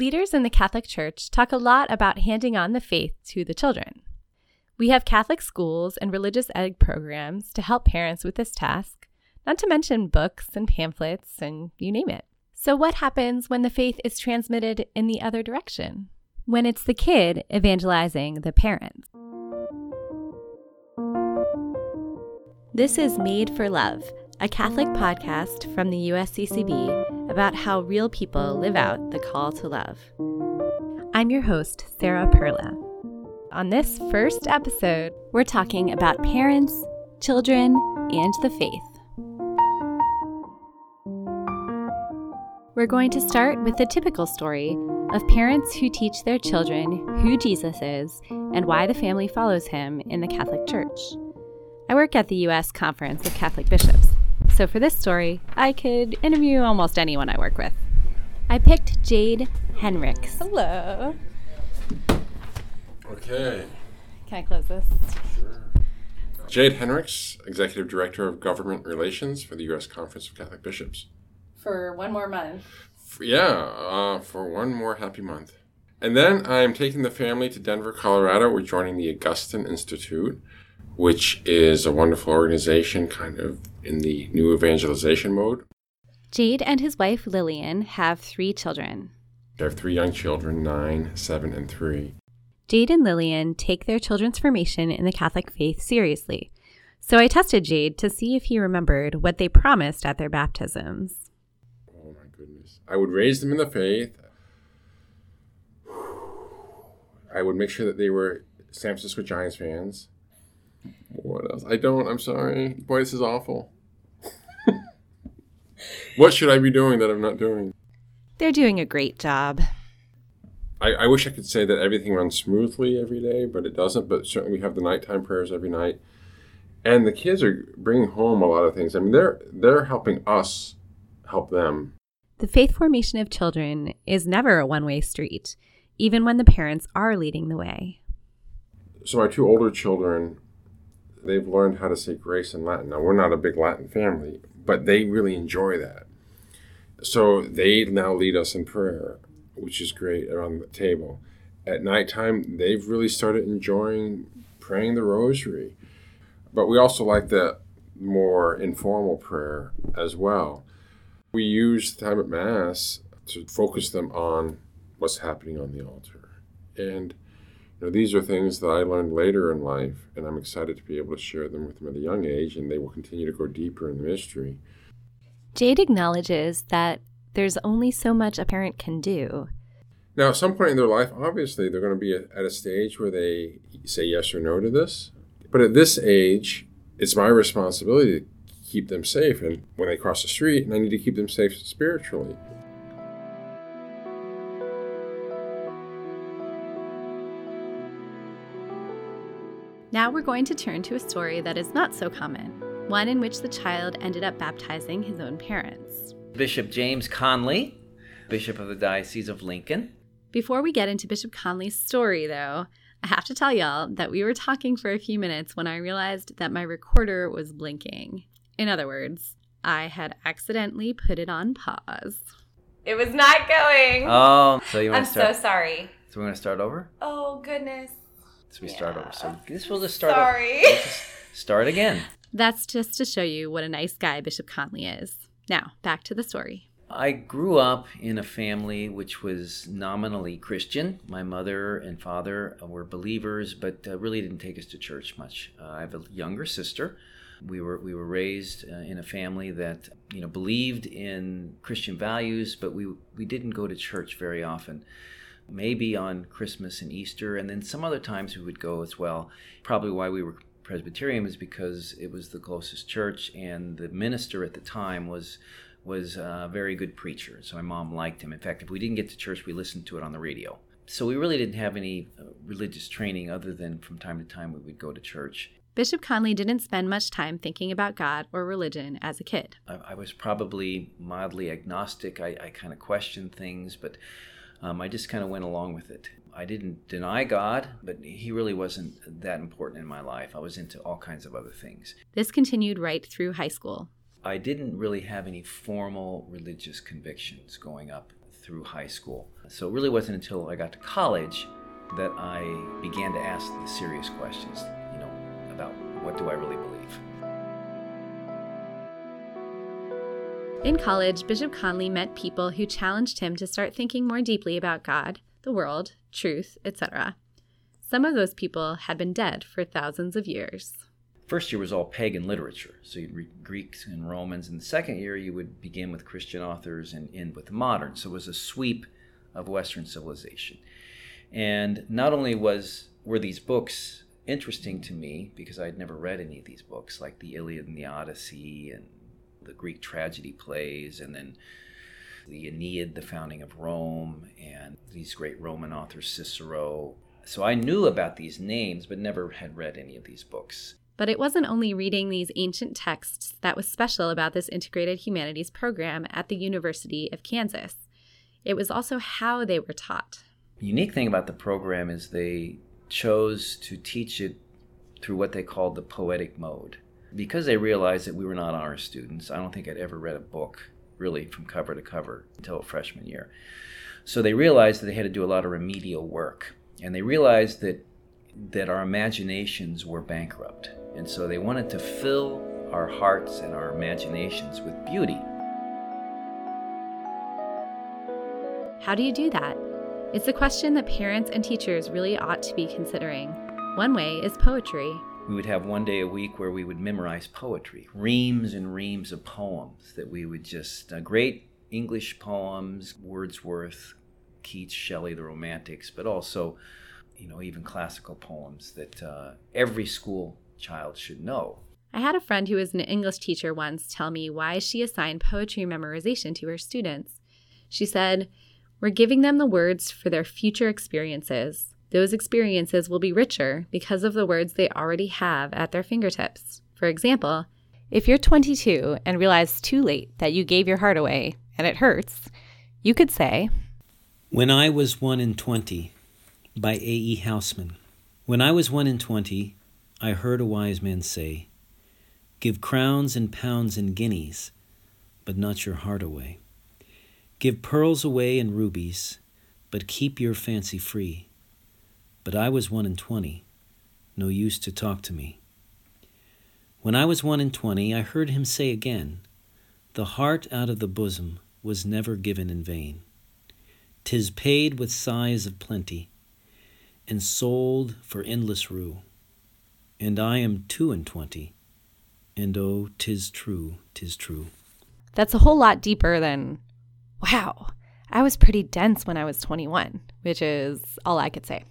Leaders in the Catholic Church talk a lot about handing on the faith to the children. We have Catholic schools and religious ed programs to help parents with this task, not to mention books and pamphlets and you name it. So, what happens when the faith is transmitted in the other direction? When it's the kid evangelizing the parents? This is Made for Love, a Catholic podcast from the USCCB about how real people live out the call to love. I'm your host, Sarah Perla. On this first episode, we're talking about parents, children, and the faith. We're going to start with the typical story of parents who teach their children who Jesus is and why the family follows him in the Catholic Church. I work at the U.S. Conference of Catholic Bishops, so for this story, I could interview almost anyone I work with. I picked Jayd Henricks. Hello. Okay. Can I close this? Sure. Jayd Henricks, Executive Director of Government Relations for the U.S. Conference of Catholic Bishops. For one more month. F- yeah, uh, for one more happy month. And then I'm taking the family to Denver, Colorado. We're joining the Augustine Institute, which is a wonderful organization kind of in the new evangelization mode. Jayd and his wife Lillian have three children. They have three young children nine, seven, and three. Jayd and Lillian take their children's formation in the Catholic faith seriously. So I tested Jayd to see if he remembered what they promised at their baptisms. Oh my goodness. I would raise them in the faith. I would make sure that they were San Francisco Giants fans. What else? I don't. I'm sorry. Boy, this is awful. what should I be doing that I'm not doing? They're doing a great job. I, I wish I could say that everything runs smoothly every day, but it doesn't. But certainly we have the nighttime prayers every night, and the kids are bringing home a lot of things. I mean, they're they're helping us help them. The faith formation of children is never a one way street, even when the parents are leading the way. So my two older children, they've learned how to say grace in Latin. Now we're not a big Latin family, but they really enjoy that. So they now lead us in prayer, which is great around the table. At nighttime, they've really started enjoying praying the rosary. But we also like the more informal prayer as well. We use the time at Mass to focus them on what's happening on the altar. And you know, these are things that I learned later in life, and I'm excited to be able to share them with them at a young age, and they will continue to go deeper in the mystery. Jayd acknowledges that there's only so much a parent can do. Now, at some point in their life, obviously, they're going to be at a stage where they say yes or no to this. But at this age, it's my responsibility to keep them safe. And when they cross the street, and I need to keep them safe spiritually. Now we're going to turn to a story that is not so common, one in which the child ended up baptizing his own parents. Bishop James Conley, Bishop of the Diocese of Lincoln. Before we get into Bishop Conley's story, though, I have to tell y'all that we were talking for a few minutes when I realized that my recorder was blinking. In other words, I had accidentally put it on pause. It was not going. Oh, so you want I'm to start? so sorry. So we're going to start over? Oh goodness. So we start over. So this will just start Sorry. just start again. That's just to show you what a nice guy Bishop Conley is. Now, back to the story. I grew up in a family which was nominally Christian. My mother and father were believers, but uh, really didn't take us to church much. Uh, I have a younger sister. We were we were raised uh, in a family that you know believed in Christian values, but we we didn't go to church very often. Maybe on Christmas and Easter, and then some other times we would go as well. Probably why we were Presbyterian was because it was the closest church, and the minister at the time was was a very good preacher. So my mom liked him. In fact, if we didn't get to church, we listened to it on the radio. So we really didn't have any uh, religious training other than from time to time we would go to church. Bishop Conley didn't spend much time thinking about God or religion as a kid. I, I was probably mildly agnostic. I, I kind of questioned things, but um, I just kind of went along with it. I didn't deny God, but He really wasn't that important in my life. I was into all kinds of other things. This continued right through high school. I didn't really have any formal religious convictions going up. through high school. So it really wasn't until I got to college that I began to ask the serious questions, you know, about what do I really believe. In college, Bishop Conley met people who challenged him to start thinking more deeply about God, the world, truth, etc. Some of those people had been dead for thousands of years. First year was all pagan literature, so you'd read Greeks and Romans. And the second year, you would begin with Christian authors and end with modern. So it was a sweep of Western civilization. And not only was were these books interesting to me because I'd never read any of these books, like the Iliad and the Odyssey and the Greek tragedy plays, and then the Aeneid, the founding of Rome, and these great Roman authors, Cicero. So I knew about these names, but never had read any of these books. But it wasn't only reading these ancient texts that was special about this integrated humanities program at the University of Kansas. It was also how they were taught. The unique thing about the program is they chose to teach it through what they called the poetic mode. Because they realized that we were not honor students, I don't think I'd ever read a book really from cover to cover until freshman year. So they realized that they had to do a lot of remedial work. And they realized that that our imaginations were bankrupt. And so they wanted to fill our hearts and our imaginations with beauty. How do you do that? It's a question that parents and teachers really ought to be considering. One way is poetry. We would have one day a week where we would memorize poetry, reams and reams of poems that we would just, uh, great English poems, Wordsworth, Keats, Shelley, the Romantics, but also, you know, even classical poems that uh, every school child should know. I had a friend who was an English teacher once tell me why she assigned poetry memorization to her students. She said, We're giving them the words for their future experiences. Those experiences will be richer because of the words they already have at their fingertips. For example, if you're 22 and realize too late that you gave your heart away and it hurts, you could say, When I Was One in Twenty by A. E. Housman. When I was one in twenty, I heard a wise man say, Give crowns and pounds and guineas, but not your heart away. Give pearls away and rubies, but keep your fancy free. But I was one and twenty, no use to talk to me. When I was one and twenty, I heard him say again, The heart out of the bosom was never given in vain. Tis paid with sighs of plenty, and sold for endless rue. And I am two and twenty, and oh, tis true, tis true. That's a whole lot deeper than, wow, I was pretty dense when I was 21, which is all I could say.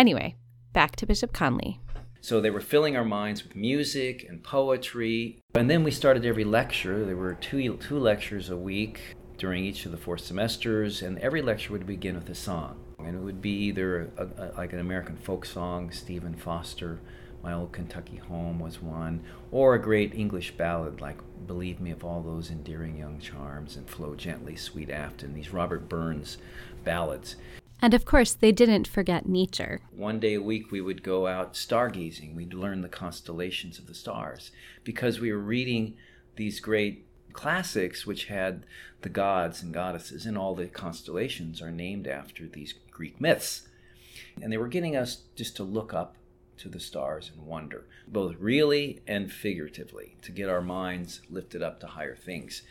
Anyway, back to Bishop Conley. So they were filling our minds with music and poetry. And then we started every lecture. There were two, two lectures a week during each of the four semesters, and every lecture would begin with a song. And it would be either a, a, like an American folk song, Stephen Foster, My Old Kentucky Home was one, or a great English ballad like Believe Me of All Those Endearing Young Charms and Flow Gently, Sweet Afton, these Robert Burns ballads. And of course, they didn't forget nature. One day a week, we would go out stargazing. We'd learn the constellations of the stars because we were reading these great classics, which had the gods and goddesses, and all the constellations are named after these Greek myths. And they were getting us just to look up to the stars and wonder, both really and figuratively, to get our minds lifted up to higher things,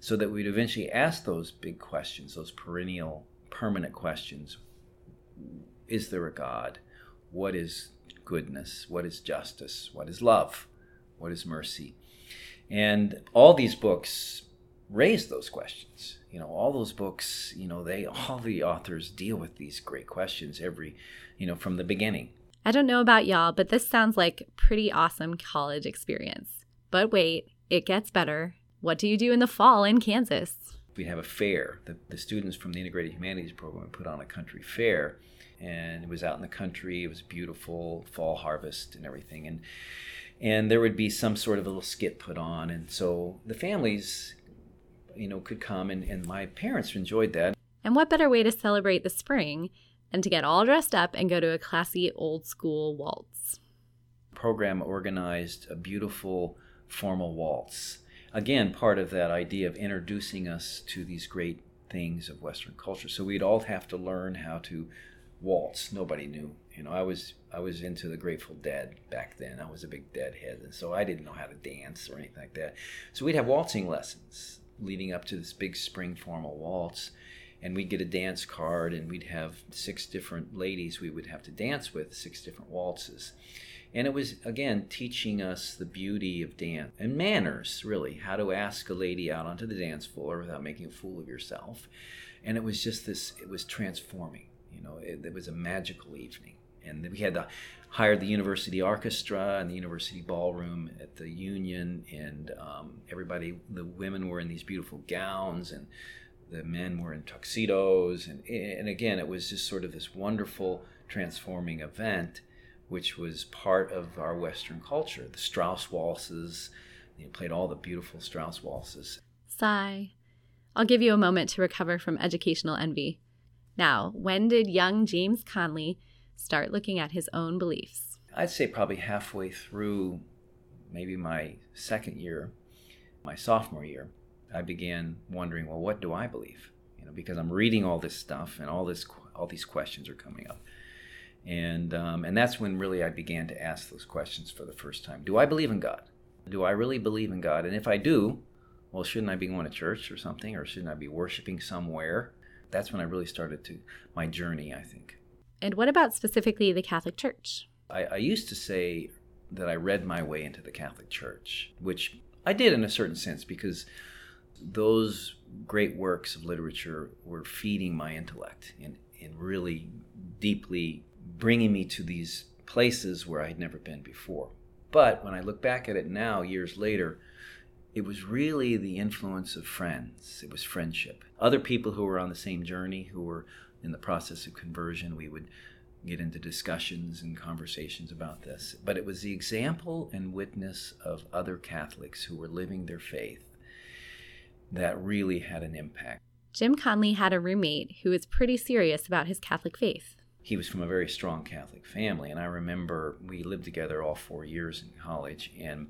so that we'd eventually ask those big questions, those perennial permanent questions Is there a God? What is goodness? What is justice? What is love? What is mercy? And all these books raise those questions. You know, all those books, you know, they all the authors deal with these great questions every, you know, from the beginning. I don't know about y'all, but this sounds like pretty awesome college experience. But wait, it gets better. What do you do in the fall in Kansas? We have a fair. The, the students from the Integrated Humanities Program put on a country fair, and it was out in the country. It was beautiful, fall harvest and everything, and and there would be some sort of a little skit put on, and so the families, you know, could come, and, and my parents enjoyed that. And what better way to celebrate the spring than to get all dressed up and go to a classy old school waltz? Program organized a beautiful formal waltz again, part of that idea of introducing us to these great things of Western culture. So we'd all have to learn how to waltz. Nobody knew. You know, I was I was into the Grateful Dead back then. I was a big Deadhead, and so I didn't know how to dance or anything like that. So we'd have waltzing lessons leading up to this big spring formal waltz, and we'd get a dance card, and we'd have six different ladies we would have to dance with, six different waltzes. And it was, again, teaching us the beauty of dance and manners, really, how to ask a lady out onto the dance floor without making a fool of yourself. And it was just this, it was transforming. You know, it, it was a magical evening. And we had the, hired the university orchestra and the university ballroom at the Union, and um, everybody, the women were in these beautiful gowns, and the men were in tuxedos. And, and again, it was just sort of this wonderful, transforming event which was part of our Western culture. The Strauss waltzes, you played all the beautiful Strauss waltzes. Sigh. I'll give you a moment to recover from educational envy. Now, when did young James Conley start looking at his own beliefs? I'd say probably halfway through maybe my second year, my sophomore year, I began wondering, well, what do I believe? You know, because I'm reading all this stuff and all this all these questions are coming up and um, and that's when really I began to ask those questions for the first time. Do I believe in God? Do I really believe in God? And if I do, well, shouldn't I be going to church or something, or shouldn't I be worshiping somewhere? That's when I really started to my journey. I think. And what about specifically the Catholic Church? I, I used to say that I read my way into the Catholic Church, which I did in a certain sense because those great works of literature were feeding my intellect and, and really deeply bringing me to these places where I had never been before. But when I look back at it now, years later, it was really the influence of friends. It was friendship. Other people who were on the same journey, who were in the process of conversion, we would get into discussions and conversations about this. But it was the example and witness of other Catholics who were living their faith that really had an impact. Jim Conley had a roommate who was pretty serious about his Catholic faith he was from a very strong Catholic family. And I remember we lived together all four years in college. And,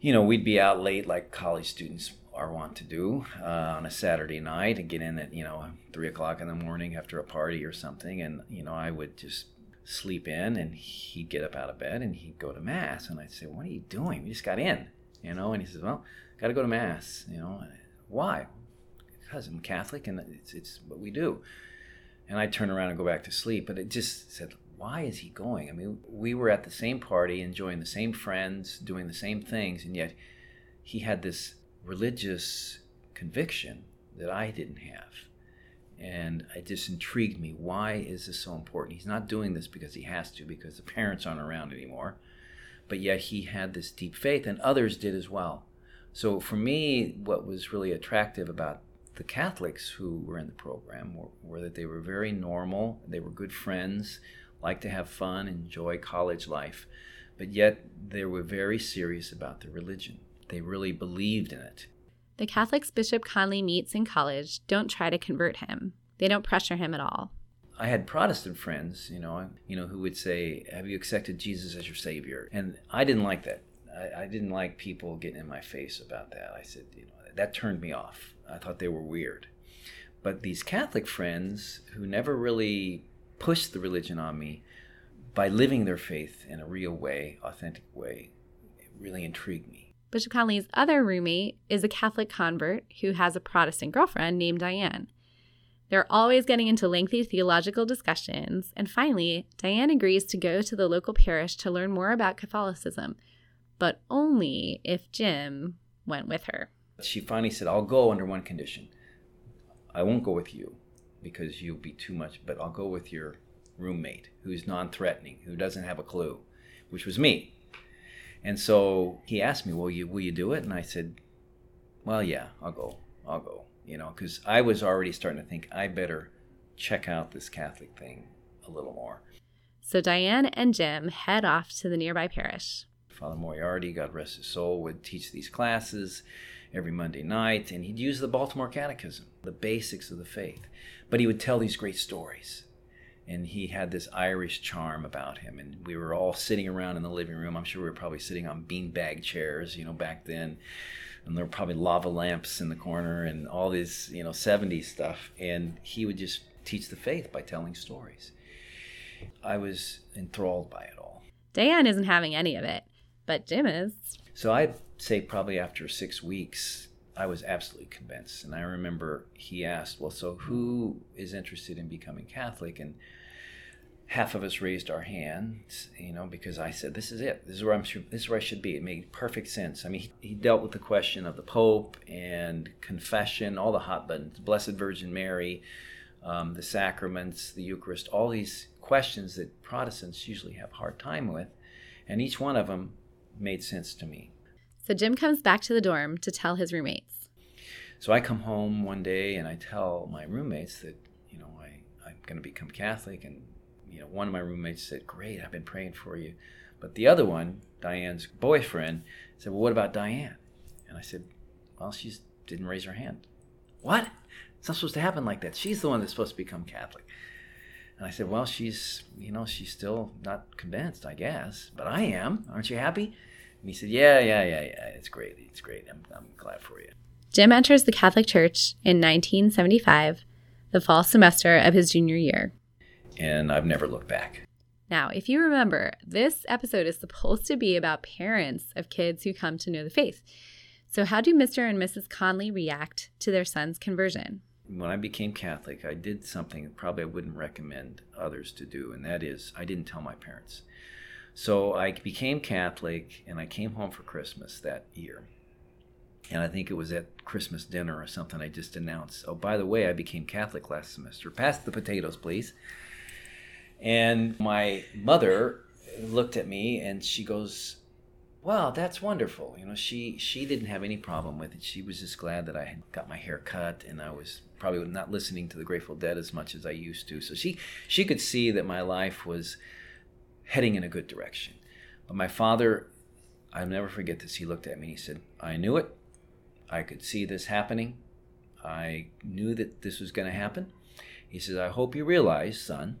you know, we'd be out late like college students are wont to do uh, on a Saturday night and get in at, you know, three o'clock in the morning after a party or something. And, you know, I would just sleep in and he'd get up out of bed and he'd go to Mass. And I'd say, What are you doing? We just got in, you know? And he says, Well, got to go to Mass, you know? Why? Because I'm Catholic and it's, it's what we do and I'd turn around and go back to sleep. But it just said, why is he going? I mean, we were at the same party, enjoying the same friends, doing the same things, and yet he had this religious conviction that I didn't have. And it just intrigued me. Why is this so important? He's not doing this because he has to, because the parents aren't around anymore. But yet he had this deep faith, and others did as well. So for me, what was really attractive about the Catholics who were in the program were, were, that they were very normal, they were good friends, liked to have fun, enjoy college life, but yet they were very serious about their religion. They really believed in it. The Catholics Bishop Conley meets in college don't try to convert him. They don't pressure him at all. I had Protestant friends, you know, you know, who would say, "Have you accepted Jesus as your Savior?" And I didn't like that. I, I didn't like people getting in my face about that. I said, you know, that turned me off. I thought they were weird. But these Catholic friends who never really pushed the religion on me by living their faith in a real way, authentic way, really intrigued me. Bishop Conley's other roommate is a Catholic convert who has a Protestant girlfriend named Diane. They're always getting into lengthy theological discussions, and finally, Diane agrees to go to the local parish to learn more about Catholicism, but only if Jim went with her. She finally said, I'll go under one condition. I won't go with you because you'll be too much, but I'll go with your roommate who's non threatening, who doesn't have a clue, which was me. And so he asked me, Will you, will you do it? And I said, Well, yeah, I'll go. I'll go. You know, because I was already starting to think I better check out this Catholic thing a little more. So Diane and Jim head off to the nearby parish. Father Moriarty, God rest his soul, would teach these classes every Monday night, and he'd use the Baltimore Catechism, the basics of the faith. But he would tell these great stories. And he had this Irish charm about him. And we were all sitting around in the living room. I'm sure we were probably sitting on beanbag chairs, you know, back then, and there were probably lava lamps in the corner and all this, you know, 70s stuff. And he would just teach the faith by telling stories. I was enthralled by it all. Diane isn't having any of it, but Jim is. So I'd say probably after six weeks, I was absolutely convinced. And I remember he asked, Well, so who is interested in becoming Catholic? And half of us raised our hands, you know, because I said, "This is it. This is where I'm. This is where I should be." It made perfect sense. I mean, he, dealt with the question of the Pope and confession, all the hot buttons, Blessed Virgin Mary, um, the sacraments, the Eucharist, all these questions that Protestants usually have hard time with, and each one of them made sense to me. So Jim comes back to the dorm to tell his roommates. So I come home one day and I tell my roommates that you know I I'm going to become Catholic and you know, one of my roommates said, "Great, I've been praying for you," but the other one, Diane's boyfriend, said, "Well, what about Diane?" And I said, "Well, she didn't raise her hand." What? It's not supposed to happen like that. She's the one that's supposed to become Catholic. And I said, "Well, she's, you know, she's still not convinced, I guess, but I am. Aren't you happy?" And he said, "Yeah, yeah, yeah, yeah. It's great. It's great. I'm, I'm glad for you." Jim enters the Catholic Church in 1975, the fall semester of his junior year and I've never looked back. Now, if you remember, this episode is supposed to be about parents of kids who come to know the faith. So, how do Mr. and Mrs. Conley react to their son's conversion? When I became Catholic, I did something probably I wouldn't recommend others to do, and that is I didn't tell my parents. So, I became Catholic and I came home for Christmas that year. And I think it was at Christmas dinner or something, I just announced, oh, by the way, I became Catholic last semester. Pass the potatoes, please. And my mother looked at me and she goes, "Wow, that's wonderful." You know, she she didn't have any problem with it. She was just glad that I had got my hair cut and I was probably not listening to the Grateful Dead as much as I used to. So she she could see that my life was heading in a good direction. But my father, I'll never forget this. He looked at me and he said, "I knew it. I could see this happening. I knew that this was going to happen." He says, "I hope you realize, son."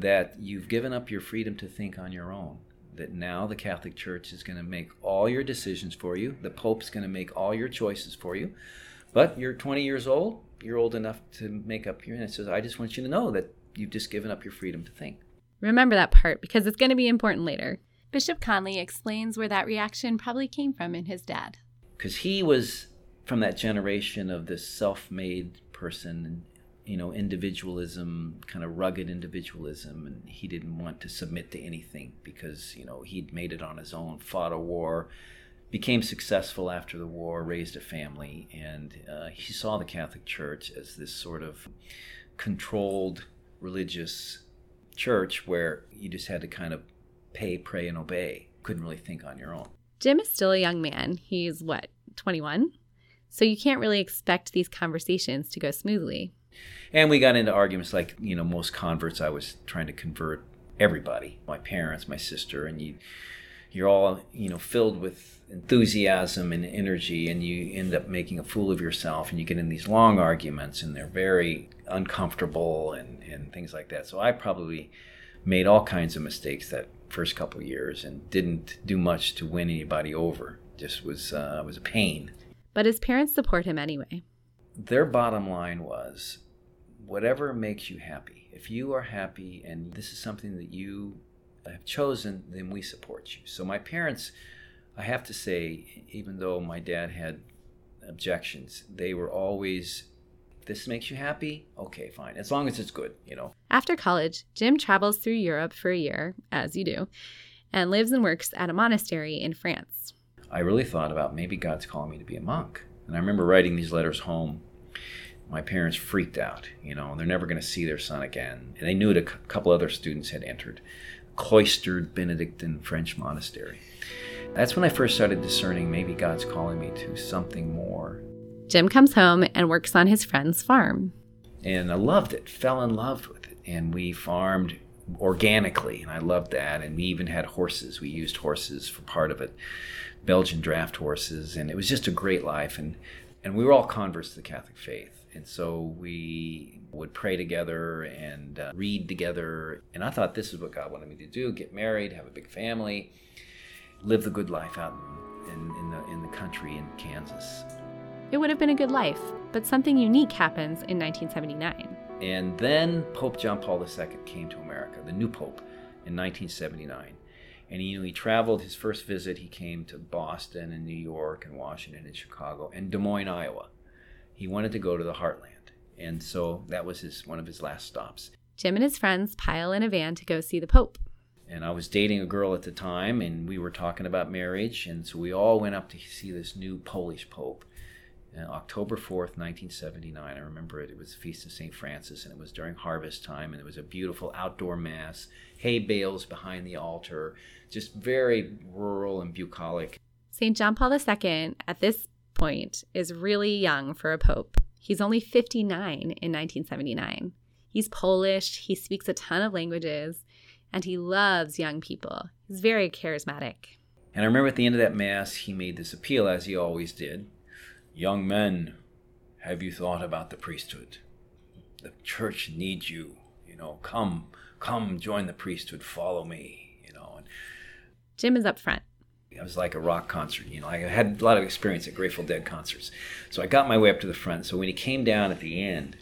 that you've given up your freedom to think on your own. That now the Catholic Church is going to make all your decisions for you. The Pope's going to make all your choices for you. But you're 20 years old. You're old enough to make up your. And it says, I just want you to know that you've just given up your freedom to think. Remember that part because it's going to be important later. Bishop Conley explains where that reaction probably came from in his dad. Because he was from that generation of this self made person you know, individualism, kind of rugged individualism, and he didn't want to submit to anything because, you know, he'd made it on his own, fought a war, became successful after the war, raised a family, and uh, he saw the Catholic Church as this sort of controlled religious church where you just had to kind of pay, pray, and obey. Couldn't really think on your own. Jim is still a young man. He's what, 21? So you can't really expect these conversations to go smoothly. And we got into arguments like, you know, most converts, I was trying to convert everybody, my parents, my sister, and you, you're all, you know, filled with enthusiasm and energy, and you end up making a fool of yourself, and you get in these long arguments, and they're very uncomfortable and, and things like that. So I probably made all kinds of mistakes that first couple years and didn't do much to win anybody over. Just was uh, was a pain. But his parents support him anyway. Their bottom line was whatever makes you happy. If you are happy and this is something that you have chosen, then we support you. So my parents, I have to say, even though my dad had objections, they were always this makes you happy? Okay, fine. As long as it's good, you know. After college, Jim travels through Europe for a year, as you do, and lives and works at a monastery in France. I really thought about maybe God's calling me to be a monk. And I remember writing these letters home my parents freaked out. You know, they're never going to see their son again. And they knew that a couple other students had entered cloistered Benedictine French monastery. That's when I first started discerning maybe God's calling me to something more. Jim comes home and works on his friend's farm. And I loved it, fell in love with it. And we farmed organically, and I loved that. And we even had horses. We used horses for part of it, Belgian draft horses. And it was just a great life. And, and we were all converts to the Catholic faith. And so we would pray together and uh, read together. And I thought this is what God wanted me to do get married, have a big family, live the good life out in, in, the, in the country in Kansas. It would have been a good life, but something unique happens in 1979. And then Pope John Paul II came to America, the new Pope, in 1979. And he, you know, he traveled, his first visit, he came to Boston and New York and Washington and Chicago and Des Moines, Iowa. He wanted to go to the heartland. And so that was his, one of his last stops. Jim and his friends pile in a van to go see the Pope. And I was dating a girl at the time, and we were talking about marriage. And so we all went up to see this new Polish Pope. And October 4th, 1979. I remember it. It was the Feast of St. Francis, and it was during harvest time, and it was a beautiful outdoor mass, hay bales behind the altar, just very rural and bucolic. St. John Paul II, at this point, is really young for a pope. He's only 59 in 1979. He's Polish, he speaks a ton of languages, and he loves young people. He's very charismatic. And I remember at the end of that Mass, he made this appeal, as he always did Young men, have you thought about the priesthood? The church needs you. You know, come, come, join the priesthood, follow me. You know, and Jim is up front. it was like a rock concert. You know, I had a lot of experience at Grateful Dead concerts, so I got my way up to the front. So when he came down at the end,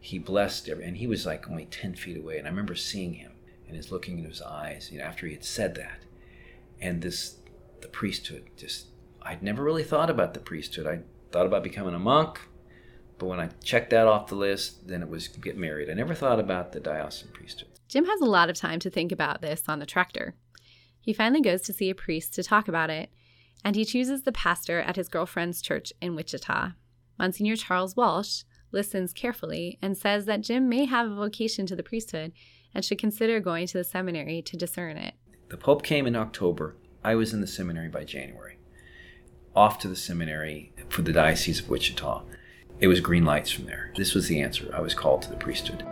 he blessed every, and he was like only ten feet away, and I remember seeing him and his looking in his eyes. You know, after he had said that, and this, the priesthood just. I'd never really thought about the priesthood. I thought about becoming a monk, but when I checked that off the list, then it was get married. I never thought about the diocesan priesthood. Jim has a lot of time to think about this on the tractor. He finally goes to see a priest to talk about it, and he chooses the pastor at his girlfriend's church in Wichita. Monsignor Charles Walsh listens carefully and says that Jim may have a vocation to the priesthood and should consider going to the seminary to discern it. The Pope came in October. I was in the seminary by January. Off to the seminary for the Diocese of Wichita. It was green lights from there. This was the answer. I was called to the priesthood.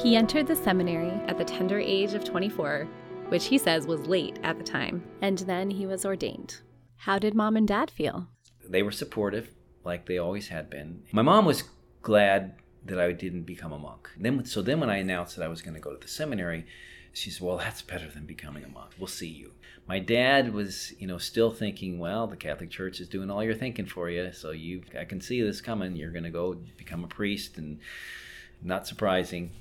He entered the seminary at the tender age of 24, which he says was late at the time, and then he was ordained. How did mom and dad feel? They were supportive, like they always had been. My mom was glad that I didn't become a monk. Then, so then when I announced that I was going to go to the seminary, she said, "Well, that's better than becoming a monk. We'll see you." My dad was, you know, still thinking, "Well, the Catholic Church is doing all your thinking for you, so you, I can see this coming. You're going to go become a priest," and not surprising.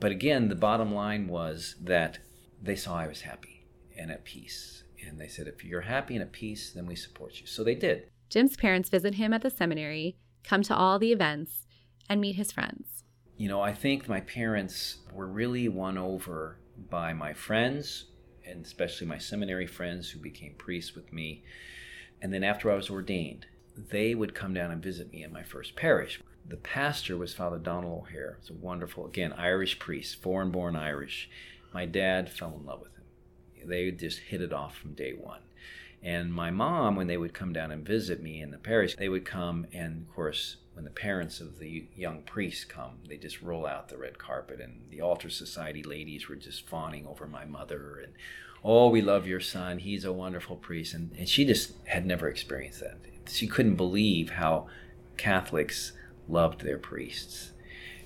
But again, the bottom line was that they saw I was happy and at peace, and they said, "If you're happy and at peace, then we support you." So they did. Jim's parents visit him at the seminary, come to all the events, and meet his friends. You know, I think my parents were really won over by my friends, and especially my seminary friends who became priests with me. And then after I was ordained, they would come down and visit me in my first parish. The pastor was Father Donald O'Hare. It's a wonderful, again, Irish priest, foreign born Irish. My dad fell in love with him. They just hit it off from day one. And my mom, when they would come down and visit me in the parish, they would come, and of course, when the parents of the young priests come, they just roll out the red carpet, and the altar society ladies were just fawning over my mother, and oh, we love your son, he's a wonderful priest, and, and she just had never experienced that. She couldn't believe how Catholics loved their priests,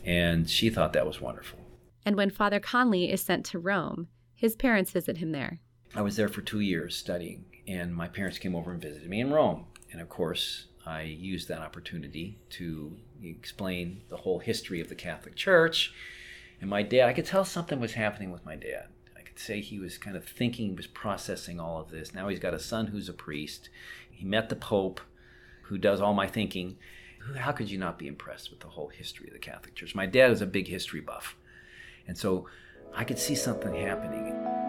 and she thought that was wonderful. And when Father Conley is sent to Rome, his parents visit him there. I was there for two years studying, and my parents came over and visited me in Rome. And of course, I used that opportunity to explain the whole history of the Catholic Church. And my dad, I could tell something was happening with my dad. I could say he was kind of thinking, was processing all of this. Now he's got a son who's a priest. He met the Pope, who does all my thinking. How could you not be impressed with the whole history of the Catholic Church? My dad is a big history buff. And so I could see something happening.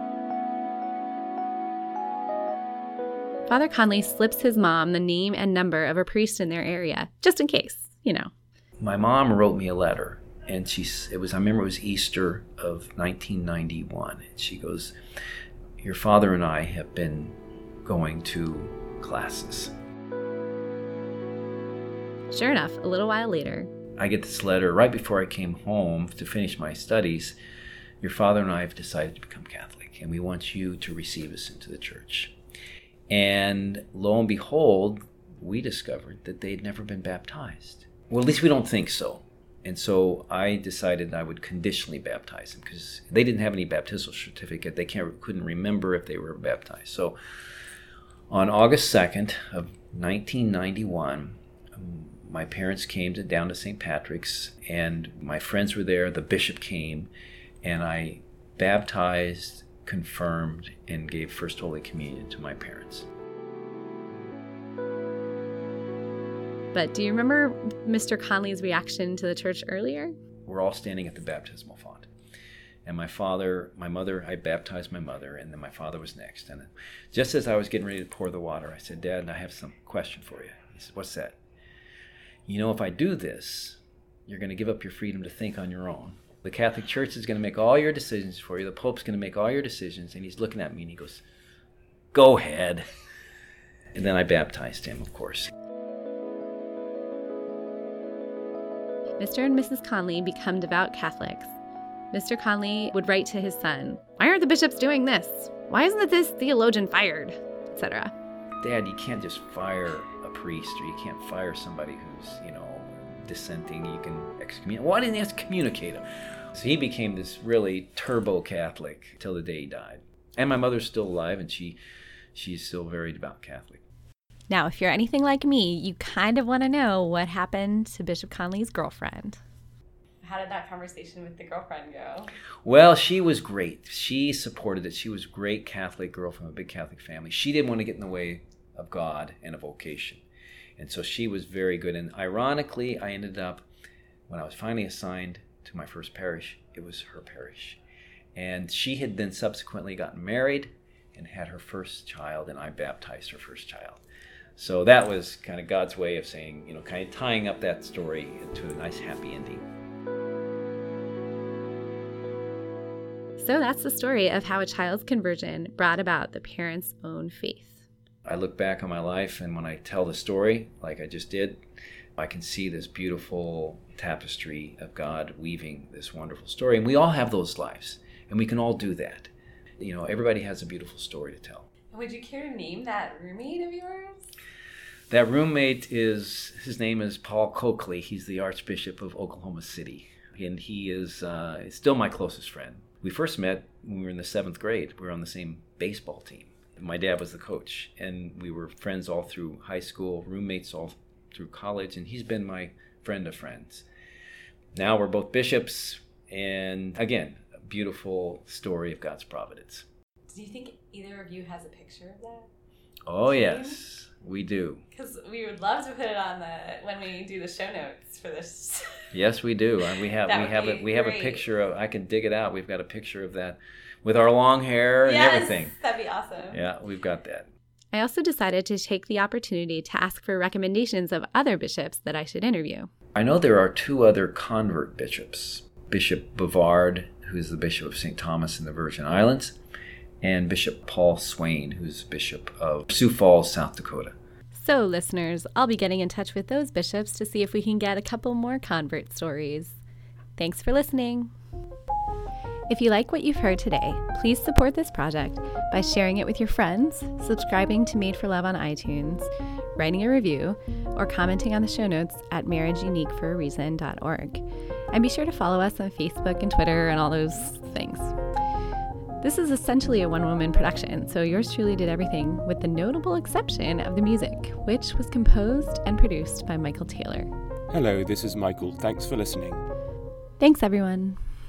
Father Conley slips his mom the name and number of a priest in their area, just in case, you know. My mom wrote me a letter, and she it was I remember it was Easter of 1991, and she goes, "Your father and I have been going to classes." Sure enough, a little while later, I get this letter right before I came home to finish my studies. Your father and I have decided to become Catholic, and we want you to receive us into the church. And lo and behold, we discovered that they had never been baptized. Well, at least we don't think so. And so I decided I would conditionally baptize them because they didn't have any baptismal certificate. They can't, couldn't remember if they were baptized. So on August 2nd of 1991, um, my parents came to, down to St. Patrick's and my friends were there. The bishop came and I baptized, confirmed, and gave First Holy Communion to my parents. But do you remember Mr. Conley's reaction to the church earlier? We're all standing at the baptismal font. And my father, my mother, I baptized my mother, and then my father was next. And just as I was getting ready to pour the water, I said, Dad, I have some question for you. He said, What's that? You know, if I do this, you're going to give up your freedom to think on your own. The Catholic Church is going to make all your decisions for you. The Pope's going to make all your decisions. And he's looking at me and he goes, Go ahead. And then I baptized him, of course. Mr. and Mrs. Conley become devout Catholics. Mr. Conley would write to his son, Why aren't the bishops doing this? Why isn't this theologian fired? etc. Dad, you can't just fire a priest or you can't fire somebody who's, you know, dissenting. You can excommunicate. Why didn't you excommunicate him? So he became this really turbo Catholic till the day he died. And my mother's still alive and she she's still very devout Catholic. Now, if you're anything like me, you kind of want to know what happened to Bishop Conley's girlfriend. How did that conversation with the girlfriend go? Well, she was great. She supported it. She was a great Catholic girl from a big Catholic family. She didn't want to get in the way of God and a vocation. And so she was very good. And ironically, I ended up, when I was finally assigned to my first parish, it was her parish. And she had then subsequently gotten married and had her first child, and I baptized her first child. So that was kind of God's way of saying, you know, kind of tying up that story into a nice happy ending. So that's the story of how a child's conversion brought about the parents' own faith. I look back on my life, and when I tell the story, like I just did, I can see this beautiful tapestry of God weaving this wonderful story. And we all have those lives, and we can all do that. You know, everybody has a beautiful story to tell. Would you care to name that roommate of yours? That roommate is his name is Paul Coakley. He's the Archbishop of Oklahoma City, and he is uh, still my closest friend. We first met when we were in the seventh grade. We were on the same baseball team. My dad was the coach, and we were friends all through high school, roommates all through college, and he's been my friend of friends. Now we're both bishops, and again, a beautiful story of God's providence. Do you think either of you has a picture of that? Oh, yes, we do. Because we would love to put it on the when we do the show notes for this. Yes, we do. And we have we have a we have a picture of I can dig it out. We've got a picture of that with our long hair and yes, everything. That'd be awesome. Yeah, we've got that. I also decided to take the opportunity to ask for recommendations of other bishops that I should interview. I know there are two other convert bishops Bishop Bevard, who's the Bishop of St. Thomas in the Virgin Islands, and Bishop Paul Swain, who's Bishop of Sioux Falls, South Dakota. So, listeners, I'll be getting in touch with those bishops to see if we can get a couple more convert stories. Thanks for listening. If you like what you've heard today, please support this project by sharing it with your friends, subscribing to Made for Love on iTunes, writing a review, or commenting on the show notes at marriageuniqueforareason.org. And be sure to follow us on Facebook and Twitter and all those things. This is essentially a one woman production, so yours truly did everything, with the notable exception of the music, which was composed and produced by Michael Taylor. Hello, this is Michael. Thanks for listening. Thanks, everyone.